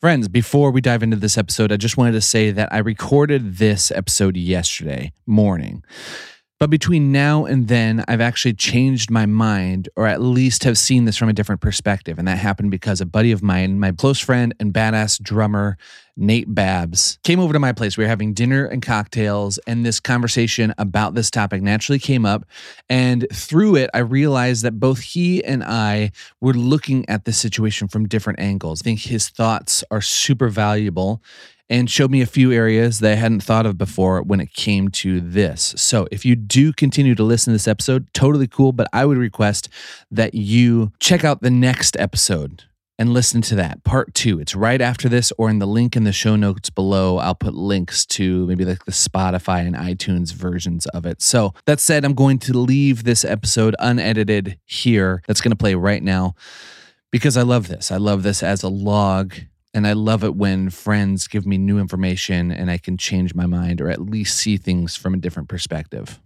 Friends, before we dive into this episode, I just wanted to say that I recorded this episode yesterday morning. But between now and then, I've actually changed my mind, or at least have seen this from a different perspective. And that happened because a buddy of mine, my close friend and badass drummer, Nate Babs, came over to my place. We were having dinner and cocktails, and this conversation about this topic naturally came up. And through it, I realized that both he and I were looking at the situation from different angles. I think his thoughts are super valuable and showed me a few areas that I hadn't thought of before when it came to this. So, if you do continue to listen to this episode, totally cool, but I would request that you check out the next episode and listen to that part two. It's right after this, or in the link in the show notes below. I'll put links to maybe like the Spotify and iTunes versions of it. So, that said, I'm going to leave this episode unedited here. That's going to play right now because I love this. I love this as a log and I love it when friends give me new information and I can change my mind or at least see things from a different perspective.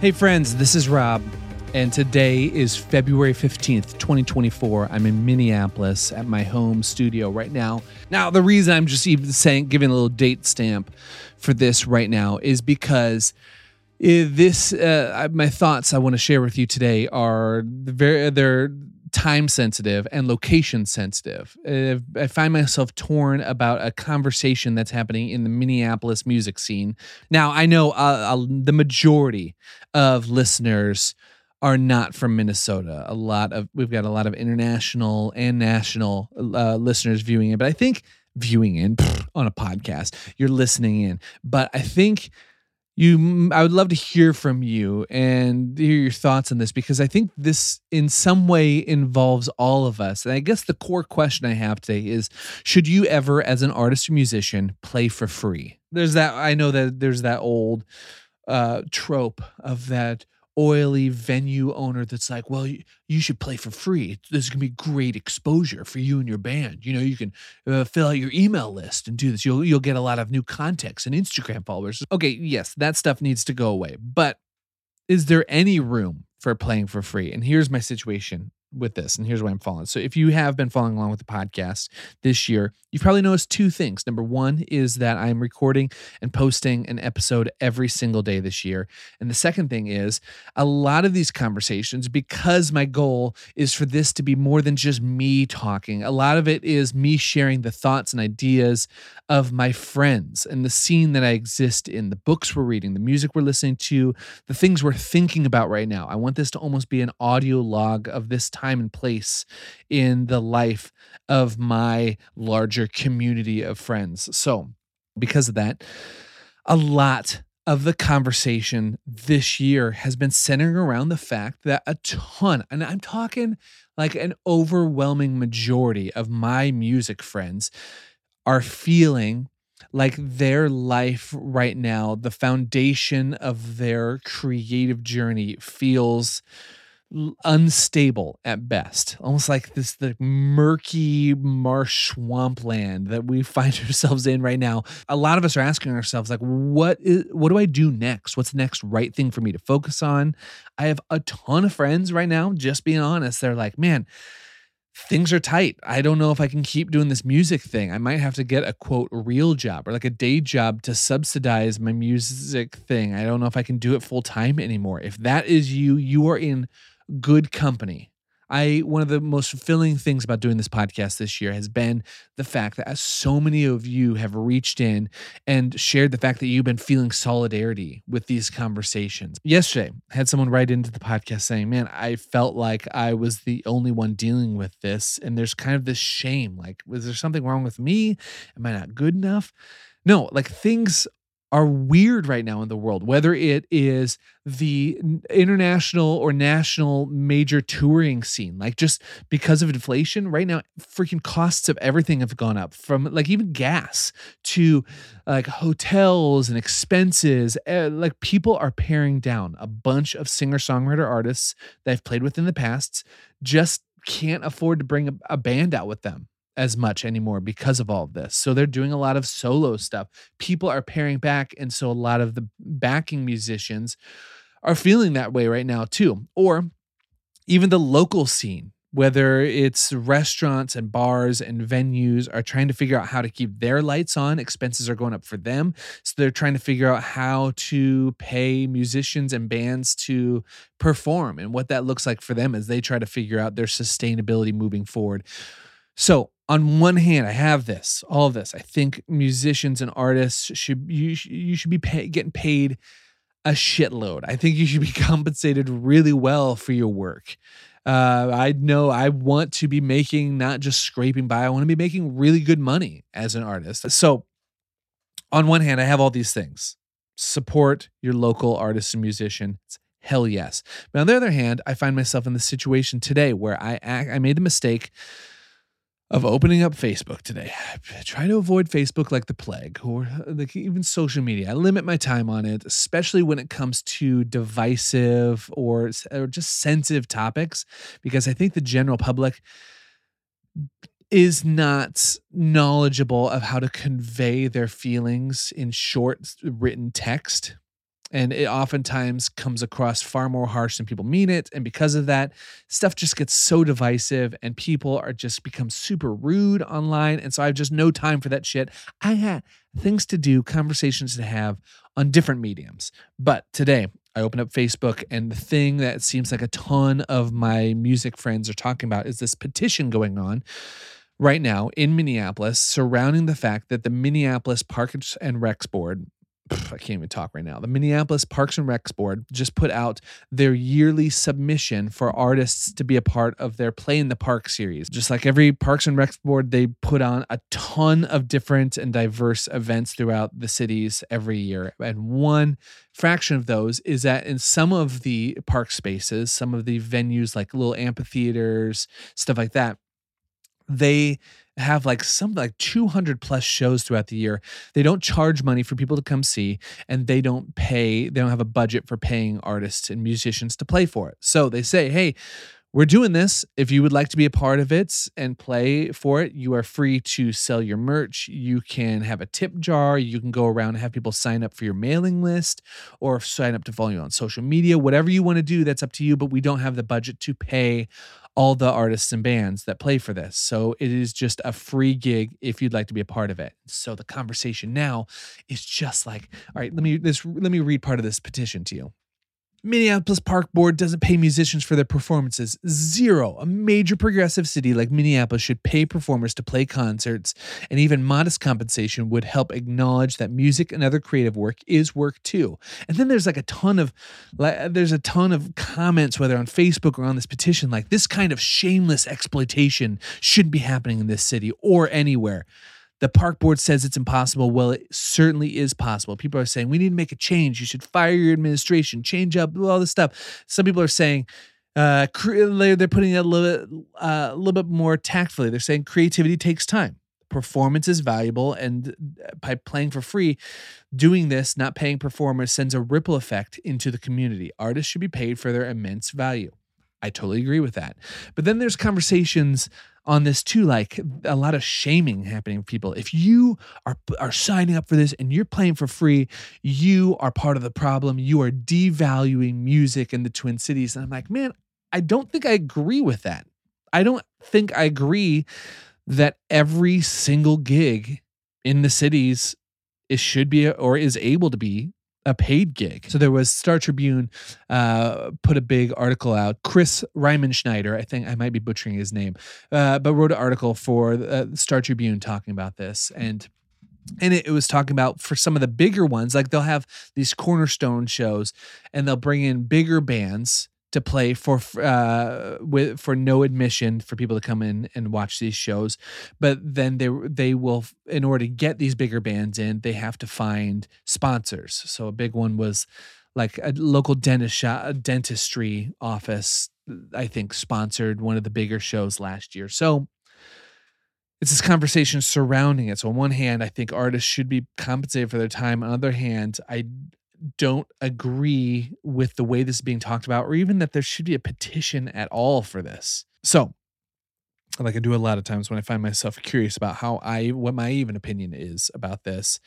Hey, friends, this is Rob, and today is February 15th, 2024. I'm in Minneapolis at my home studio right now. Now, the reason I'm just even saying, giving a little date stamp for this right now is because this uh, my thoughts I want to share with you today are very they're time sensitive and location sensitive. Uh, I find myself torn about a conversation that's happening in the Minneapolis music scene. Now I know uh, uh, the majority of listeners are not from Minnesota. A lot of we've got a lot of international and national uh, listeners viewing it, but I think viewing in on a podcast, you're listening in. But I think you i would love to hear from you and hear your thoughts on this because i think this in some way involves all of us. And i guess the core question i have today is should you ever as an artist or musician play for free? There's that i know that there's that old uh trope of that oily venue owner that's like, well, you, you should play for free. This is going to be great exposure for you and your band. You know, you can uh, fill out your email list and do this. You'll you'll get a lot of new contacts and Instagram followers. Okay, yes, that stuff needs to go away. But is there any room for playing for free? And here's my situation with this, and here's why I'm following. So, if you have been following along with the podcast this year, you've probably noticed two things. Number one is that I'm recording and posting an episode every single day this year. And the second thing is a lot of these conversations, because my goal is for this to be more than just me talking, a lot of it is me sharing the thoughts and ideas of my friends and the scene that I exist in, the books we're reading, the music we're listening to, the things we're thinking about right now. I want this to almost be an audio log of this time time and place in the life of my larger community of friends. So, because of that, a lot of the conversation this year has been centering around the fact that a ton, and I'm talking like an overwhelming majority of my music friends are feeling like their life right now, the foundation of their creative journey feels unstable at best almost like this the murky marsh swampland that we find ourselves in right now a lot of us are asking ourselves like what is what do i do next what's the next right thing for me to focus on i have a ton of friends right now just being honest they're like man things are tight. I don't know if I can keep doing this music thing. I might have to get a quote real job or like a day job to subsidize my music thing. I don't know if I can do it full time anymore. If that is you, you are in good company. I one of the most fulfilling things about doing this podcast this year has been the fact that so many of you have reached in and shared the fact that you've been feeling solidarity with these conversations. Yesterday, I had someone write into the podcast saying, "Man, I felt like I was the only one dealing with this and there's kind of this shame like was there something wrong with me? Am I not good enough?" No, like things are weird right now in the world, whether it is the international or national major touring scene, like just because of inflation right now, freaking costs of everything have gone up from like even gas to like hotels and expenses. Uh, like people are paring down. A bunch of singer songwriter artists that I've played with in the past just can't afford to bring a, a band out with them as much anymore because of all of this. So they're doing a lot of solo stuff. People are pairing back. And so a lot of the backing musicians are feeling that way right now too. Or even the local scene, whether it's restaurants and bars and venues are trying to figure out how to keep their lights on, expenses are going up for them. So they're trying to figure out how to pay musicians and bands to perform and what that looks like for them as they try to figure out their sustainability moving forward. So, on one hand, I have this, all of this. I think musicians and artists should you you should be pay, getting paid a shitload. I think you should be compensated really well for your work. Uh, I know I want to be making not just scraping by. I want to be making really good money as an artist. So, on one hand, I have all these things. Support your local artist and musician. Hell yes. But on the other hand, I find myself in the situation today where I act, I made the mistake of opening up Facebook today. I try to avoid Facebook like the plague or uh, like even social media. I limit my time on it, especially when it comes to divisive or, or just sensitive topics, because I think the general public is not knowledgeable of how to convey their feelings in short written text and it oftentimes comes across far more harsh than people mean it. And because of that stuff just gets so divisive and people are just become super rude online. And so i have just no time for that shit. I had things to do conversations to have on different mediums. But today i open up facebook and the thing that seems like a ton of my music friends are talking about is this petition going on right now in Minneapolis surrounding the fact that the Minneapolis Parks and Recs Board I can't even talk right now. The Minneapolis Parks and Recs Board just put out their yearly submission for artists to be a part of their Play in the Park series. Just like every Parks and Recs Board, they put on a ton of different and diverse events throughout the cities every year. And one fraction of those is that in some of the park spaces, some of the venues like little amphitheaters, stuff like that, they have like some like 200 plus shows throughout the year. They don't charge money for people to come see and they don't pay, they don't have a budget for paying artists and musicians to play for it. So they say, hey, we're doing this. If you would like to be a part of it and play for it, you are free to sell your merch. You can have a tip jar. You can go around and have people sign up for your mailing list or sign up to follow you on social media. Whatever you want to do, that's up to you. But we don't have the budget to pay all the artists and bands that play for this. So it is just a free gig if you'd like to be a part of it. So the conversation now is just like, all right, let me this let me read part of this petition to you. Minneapolis Park Board doesn't pay musicians for their performances. Zero. A major progressive city like Minneapolis should pay performers to play concerts, and even modest compensation would help acknowledge that music and other creative work is work too. And then there's like a ton of like there's a ton of comments whether on Facebook or on this petition like this kind of shameless exploitation shouldn't be happening in this city or anywhere. The park board says it's impossible. Well, it certainly is possible. People are saying we need to make a change. You should fire your administration, change up all this stuff. Some people are saying uh, they're putting it a little bit, uh, a little bit more tactfully. They're saying creativity takes time. Performance is valuable, and uh, by playing for free, doing this, not paying performers, sends a ripple effect into the community. Artists should be paid for their immense value. I totally agree with that. But then there's conversations on this too like a lot of shaming happening for people. If you are are signing up for this and you're playing for free you are part of the problem. You are devaluing music in the twin cities. And i'm like man i don't think i agree with that. I don't think i agree that every single gig in the cities is should be or is able to be a paid gig. So there was Star Tribune uh, put a big article out. Chris Riemenschneider, I think I might be butchering his name, uh, but wrote an article for uh, Star Tribune talking about this and. And it was talking about for some of the bigger ones, like they'll have these cornerstone shows and they'll bring in bigger bands to play for uh with for no admission for people to come in and watch these shows. But then they they will in order to get these bigger bands in they have to find sponsors. So a big one was like a local dentist shop, a dentistry office i think sponsored one of the bigger shows last year. So it's this conversation surrounding it. So on one hand i think artists should be compensated for their time. On the other hand i don't agree with the way this is being talked about, or even that there should be a petition at all for this. So, like I do a lot of times when I find myself curious about how I, what my even opinion is about this,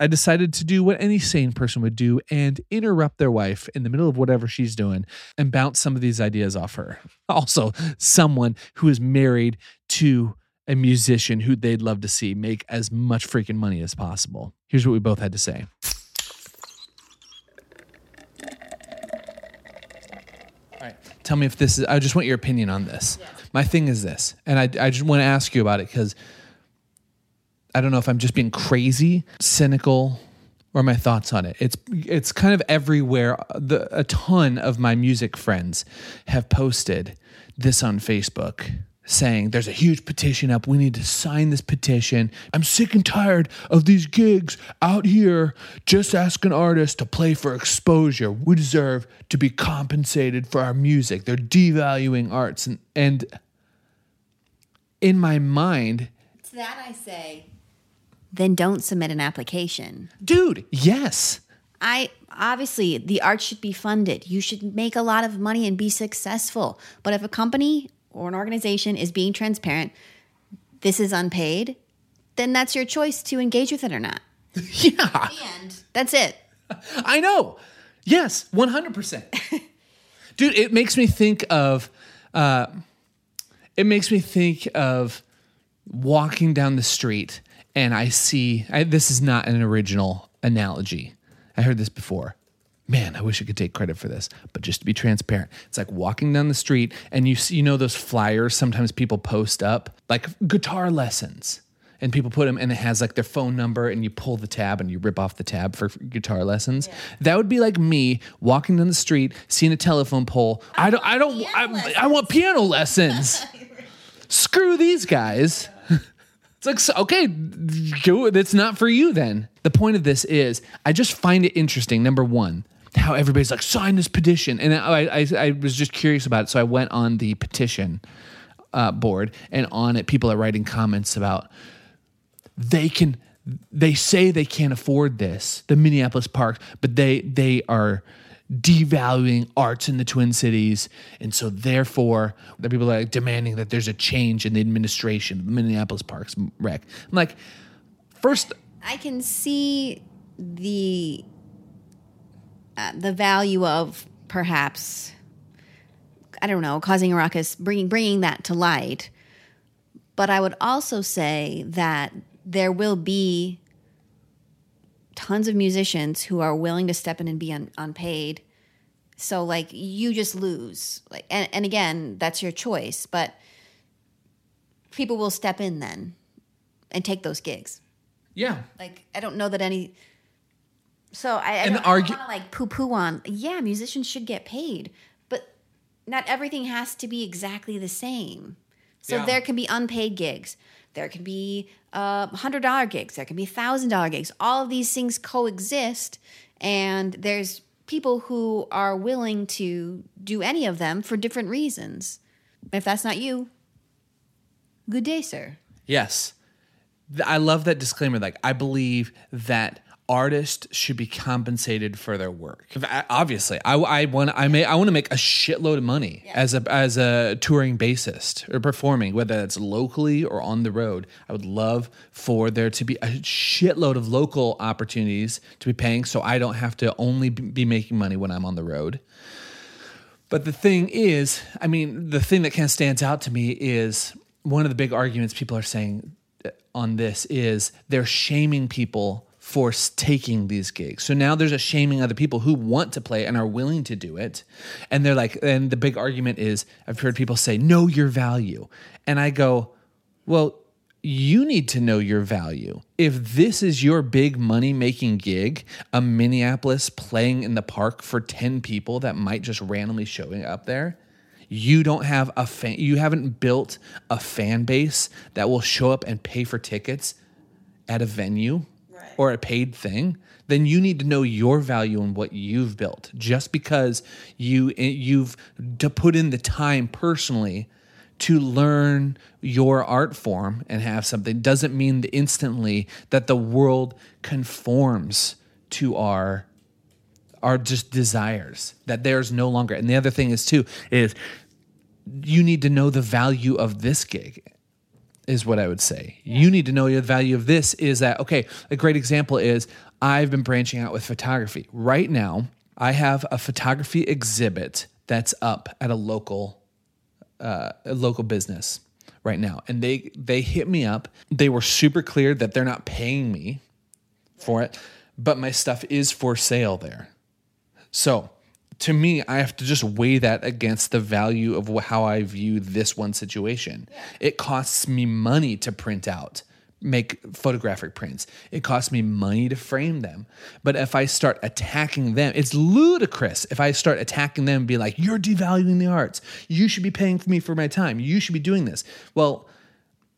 I decided to do what any sane person would do and interrupt their wife in the middle of whatever she's doing and bounce some of these ideas off her. Also, someone who is married to a musician who they'd love to see make as much freaking money as possible. Here's what we both had to say. All right. Tell me if this is, I just want your opinion on this. My thing is this, and I, I just want to ask you about it because I don't know if I'm just being crazy, cynical, or my thoughts on it. It's it's kind of everywhere. Uh, the, a ton of my music friends have posted this on Facebook saying there's a huge petition up. We need to sign this petition. I'm sick and tired of these gigs out here just asking artists to play for exposure. We deserve to be compensated for our music. They're devaluing arts and and in my mind, To that I say, then don't submit an application. dude, yes. I obviously the art should be funded. You should make a lot of money and be successful. But if a company or an organization is being transparent, this is unpaid, then that's your choice to engage with it or not. Yeah. And that's it. I know. Yes, 100%. Dude, it makes me think of uh it makes me think of walking down the street and I see I, this is not an original analogy. I heard this before. Man, I wish I could take credit for this, but just to be transparent, it's like walking down the street and you see, you know those flyers sometimes people post up like guitar lessons and people put them and it has like their phone number and you pull the tab and you rip off the tab for guitar lessons. That would be like me walking down the street, seeing a telephone pole. I don't I don't I, I want piano lessons. Screw these guys. It's like, okay, go, it's not for you then. The point of this is, I just find it interesting. Number one, how everybody's like, sign this petition. And I, I, I was just curious about it. So I went on the petition uh, board, and on it, people are writing comments about they can, they say they can't afford this, the Minneapolis parks, but they, they are devaluing arts in the Twin Cities. And so therefore, the people are like demanding that there's a change in the administration of the Minneapolis Parks Rec. I'm like, first, I can see the uh, the value of perhaps I don't know causing a ruckus, bringing bringing that to light. But I would also say that there will be tons of musicians who are willing to step in and be un- unpaid. So like you just lose. Like and, and again, that's your choice, but people will step in then and take those gigs. yeah. Like I don't know that any. So I, I And don't, argue- want to like poo poo on. Yeah, musicians should get paid, but not everything has to be exactly the same. So Yeah. there can be unpaid gigs. There can be uh, hundred dollar gigs. There can be thousand dollar gigs. All of these things coexist, and there's people who are willing to do any of them for different reasons. If that's not you, good day, sir. Yes. I love that disclaimer. Like, I believe that artists should be compensated for their work. I- Obviously, I, I want I may I want to make a shitload of money as a as a touring bassist or performing, whether it's locally or on the road. I would love for there to be a shitload of local opportunities to be paying, so I don't have to only be be making money when I'm on the road. But the thing is, I mean, the thing that kind of stands out to me is one of the big arguments people are saying uh, on this is they're shaming people for taking these gigs. So now there's a shaming of the people who want to play and are willing to do it. And they're like, and the big argument is I've heard people say, know your value. And I go, well, you need to know your value. If this is your big money making gig, a Minneapolis playing in the park for 10 people that might just randomly showing up there, you don't have a fan you haven't built a fan base that will show up and pay for tickets at a venue or a paid thing, then you need to know your value and what you've built. Just because you eh, you've to put in the time personally to learn your art form and have something doesn't mean that instantly that the world conforms to our our just desires that there's no longer and the other thing is too is you need to know the value of this gig is what I would say. You need to know the value of this is that, okay, a great example is I've been branching out with photography. Right now, I have a photography exhibit that's up at a local uh, a local business right now, and they they hit me up. They were super clear that they're not paying me for it, but my stuff is for sale there. So to me, I have to just weigh that against the value of how I view this one situation. It costs me money to print out, make photographic prints. It costs me money to frame them. But if I start attacking them, it's ludicrous if I start attacking them and be like, you're devaluing the arts. You should be paying for me for my time. You should be doing this. Well,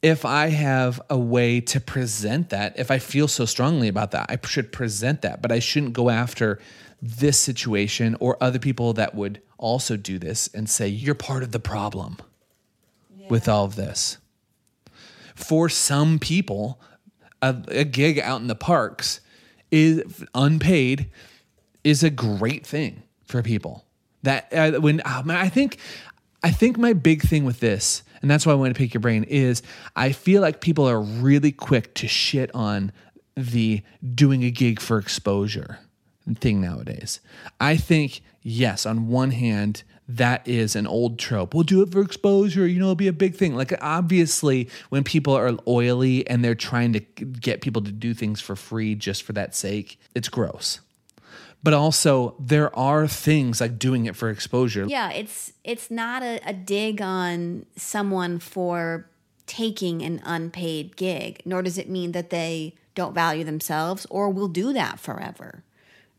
if I have a way to present that, if I feel so strongly about that, I should present that, but I shouldn't go after this situation or other people that would also do this and say, you're part of the problem yeah. with all of this. For some people, a, a gig out in the parks is unpaid is a great thing for people. That uh, when oh man, I think I think my big thing with this, and that's why I want to pick your brain, is I feel like people are really quick to shit on the doing a gig for exposure thing nowadays. I think, yes, on one hand, that is an old trope. We'll do it for exposure, you know, it'll be a big thing. Like, obviously, when people are oily and they're trying to get people to do things for free just for that sake, it's gross. But also, there are things like doing it for exposure. Yeah, it's it's not a, a dig on someone for taking an unpaid gig, nor does it mean that they don't value themselves or will do that forever.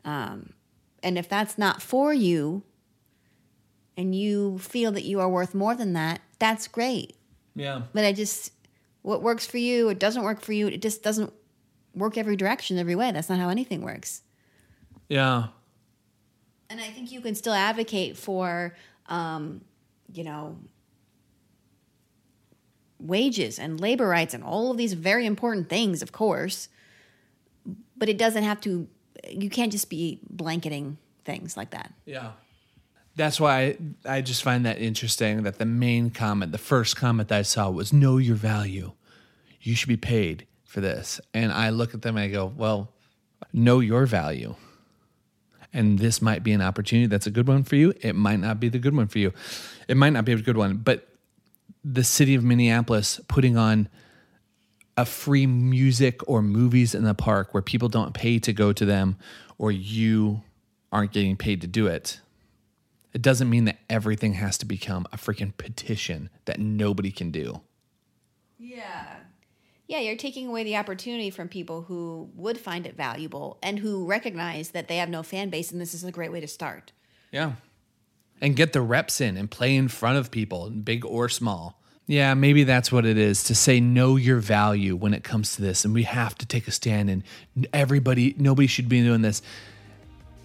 Um, and if that's not for you and you feel that you are worth more than that, that's great. Yeah. But I just, what works for you, it doesn't work for you. It just doesn't work every direction, every way. That's not how anything works. Yeah. And I think you can still advocate for, um, you know, wages and labor rights and all of these very important things, of course. But it doesn't have to you can't just be blanketing things like that. Yeah. That's why I, I just find that interesting that the main comment, the first comment that I saw was know your value. You should be paid for this. And I look at them and I go, well, know your value. And this might be an opportunity that's a good one for you. It might not be the good one for you. It might not be a good one. But the city of Minneapolis putting on a free music or movies in the park where people don't pay to go to them or you aren't getting paid to do it, it doesn't mean that everything has to become a freaking petition that nobody can do. Yeah. Yeah, you're taking away the opportunity from people who would find it valuable and who recognize that they have no fan base and this is a great way to start. Yeah. And get the reps in and play in front of people, big or small. Yeah, maybe that's what it is to say know your value when it comes to this. And we have to take a stand, and everybody, nobody should be doing this.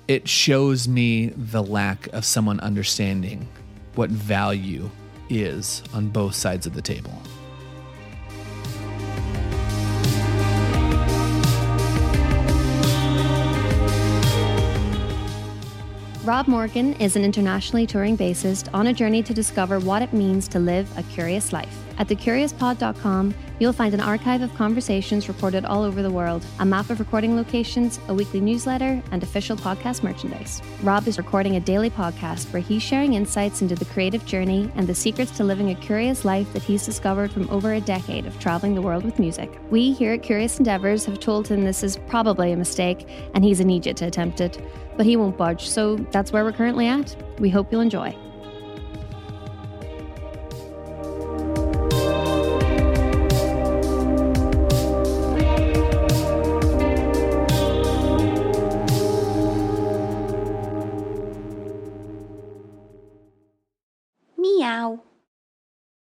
It shows me the lack of someone understanding what value is on both sides of the table. Rob Morgan is an internationally touring bassist on a journey to discover what it means to live a curious life. At thecuriouspod.com, you'll find an archive of conversations recorded all over the world, a map of recording locations, a weekly newsletter, and official podcast merchandise. Rob is recording a daily podcast where he's sharing insights into the creative journey and the secrets to living a curious life that he's discovered from over a decade of traveling the world with music. We here at Curious Endeavors have told him this is probably a mistake, and he's an idiot to attempt it but he won't budge, so that's where we're currently at. We hope you'll enjoy.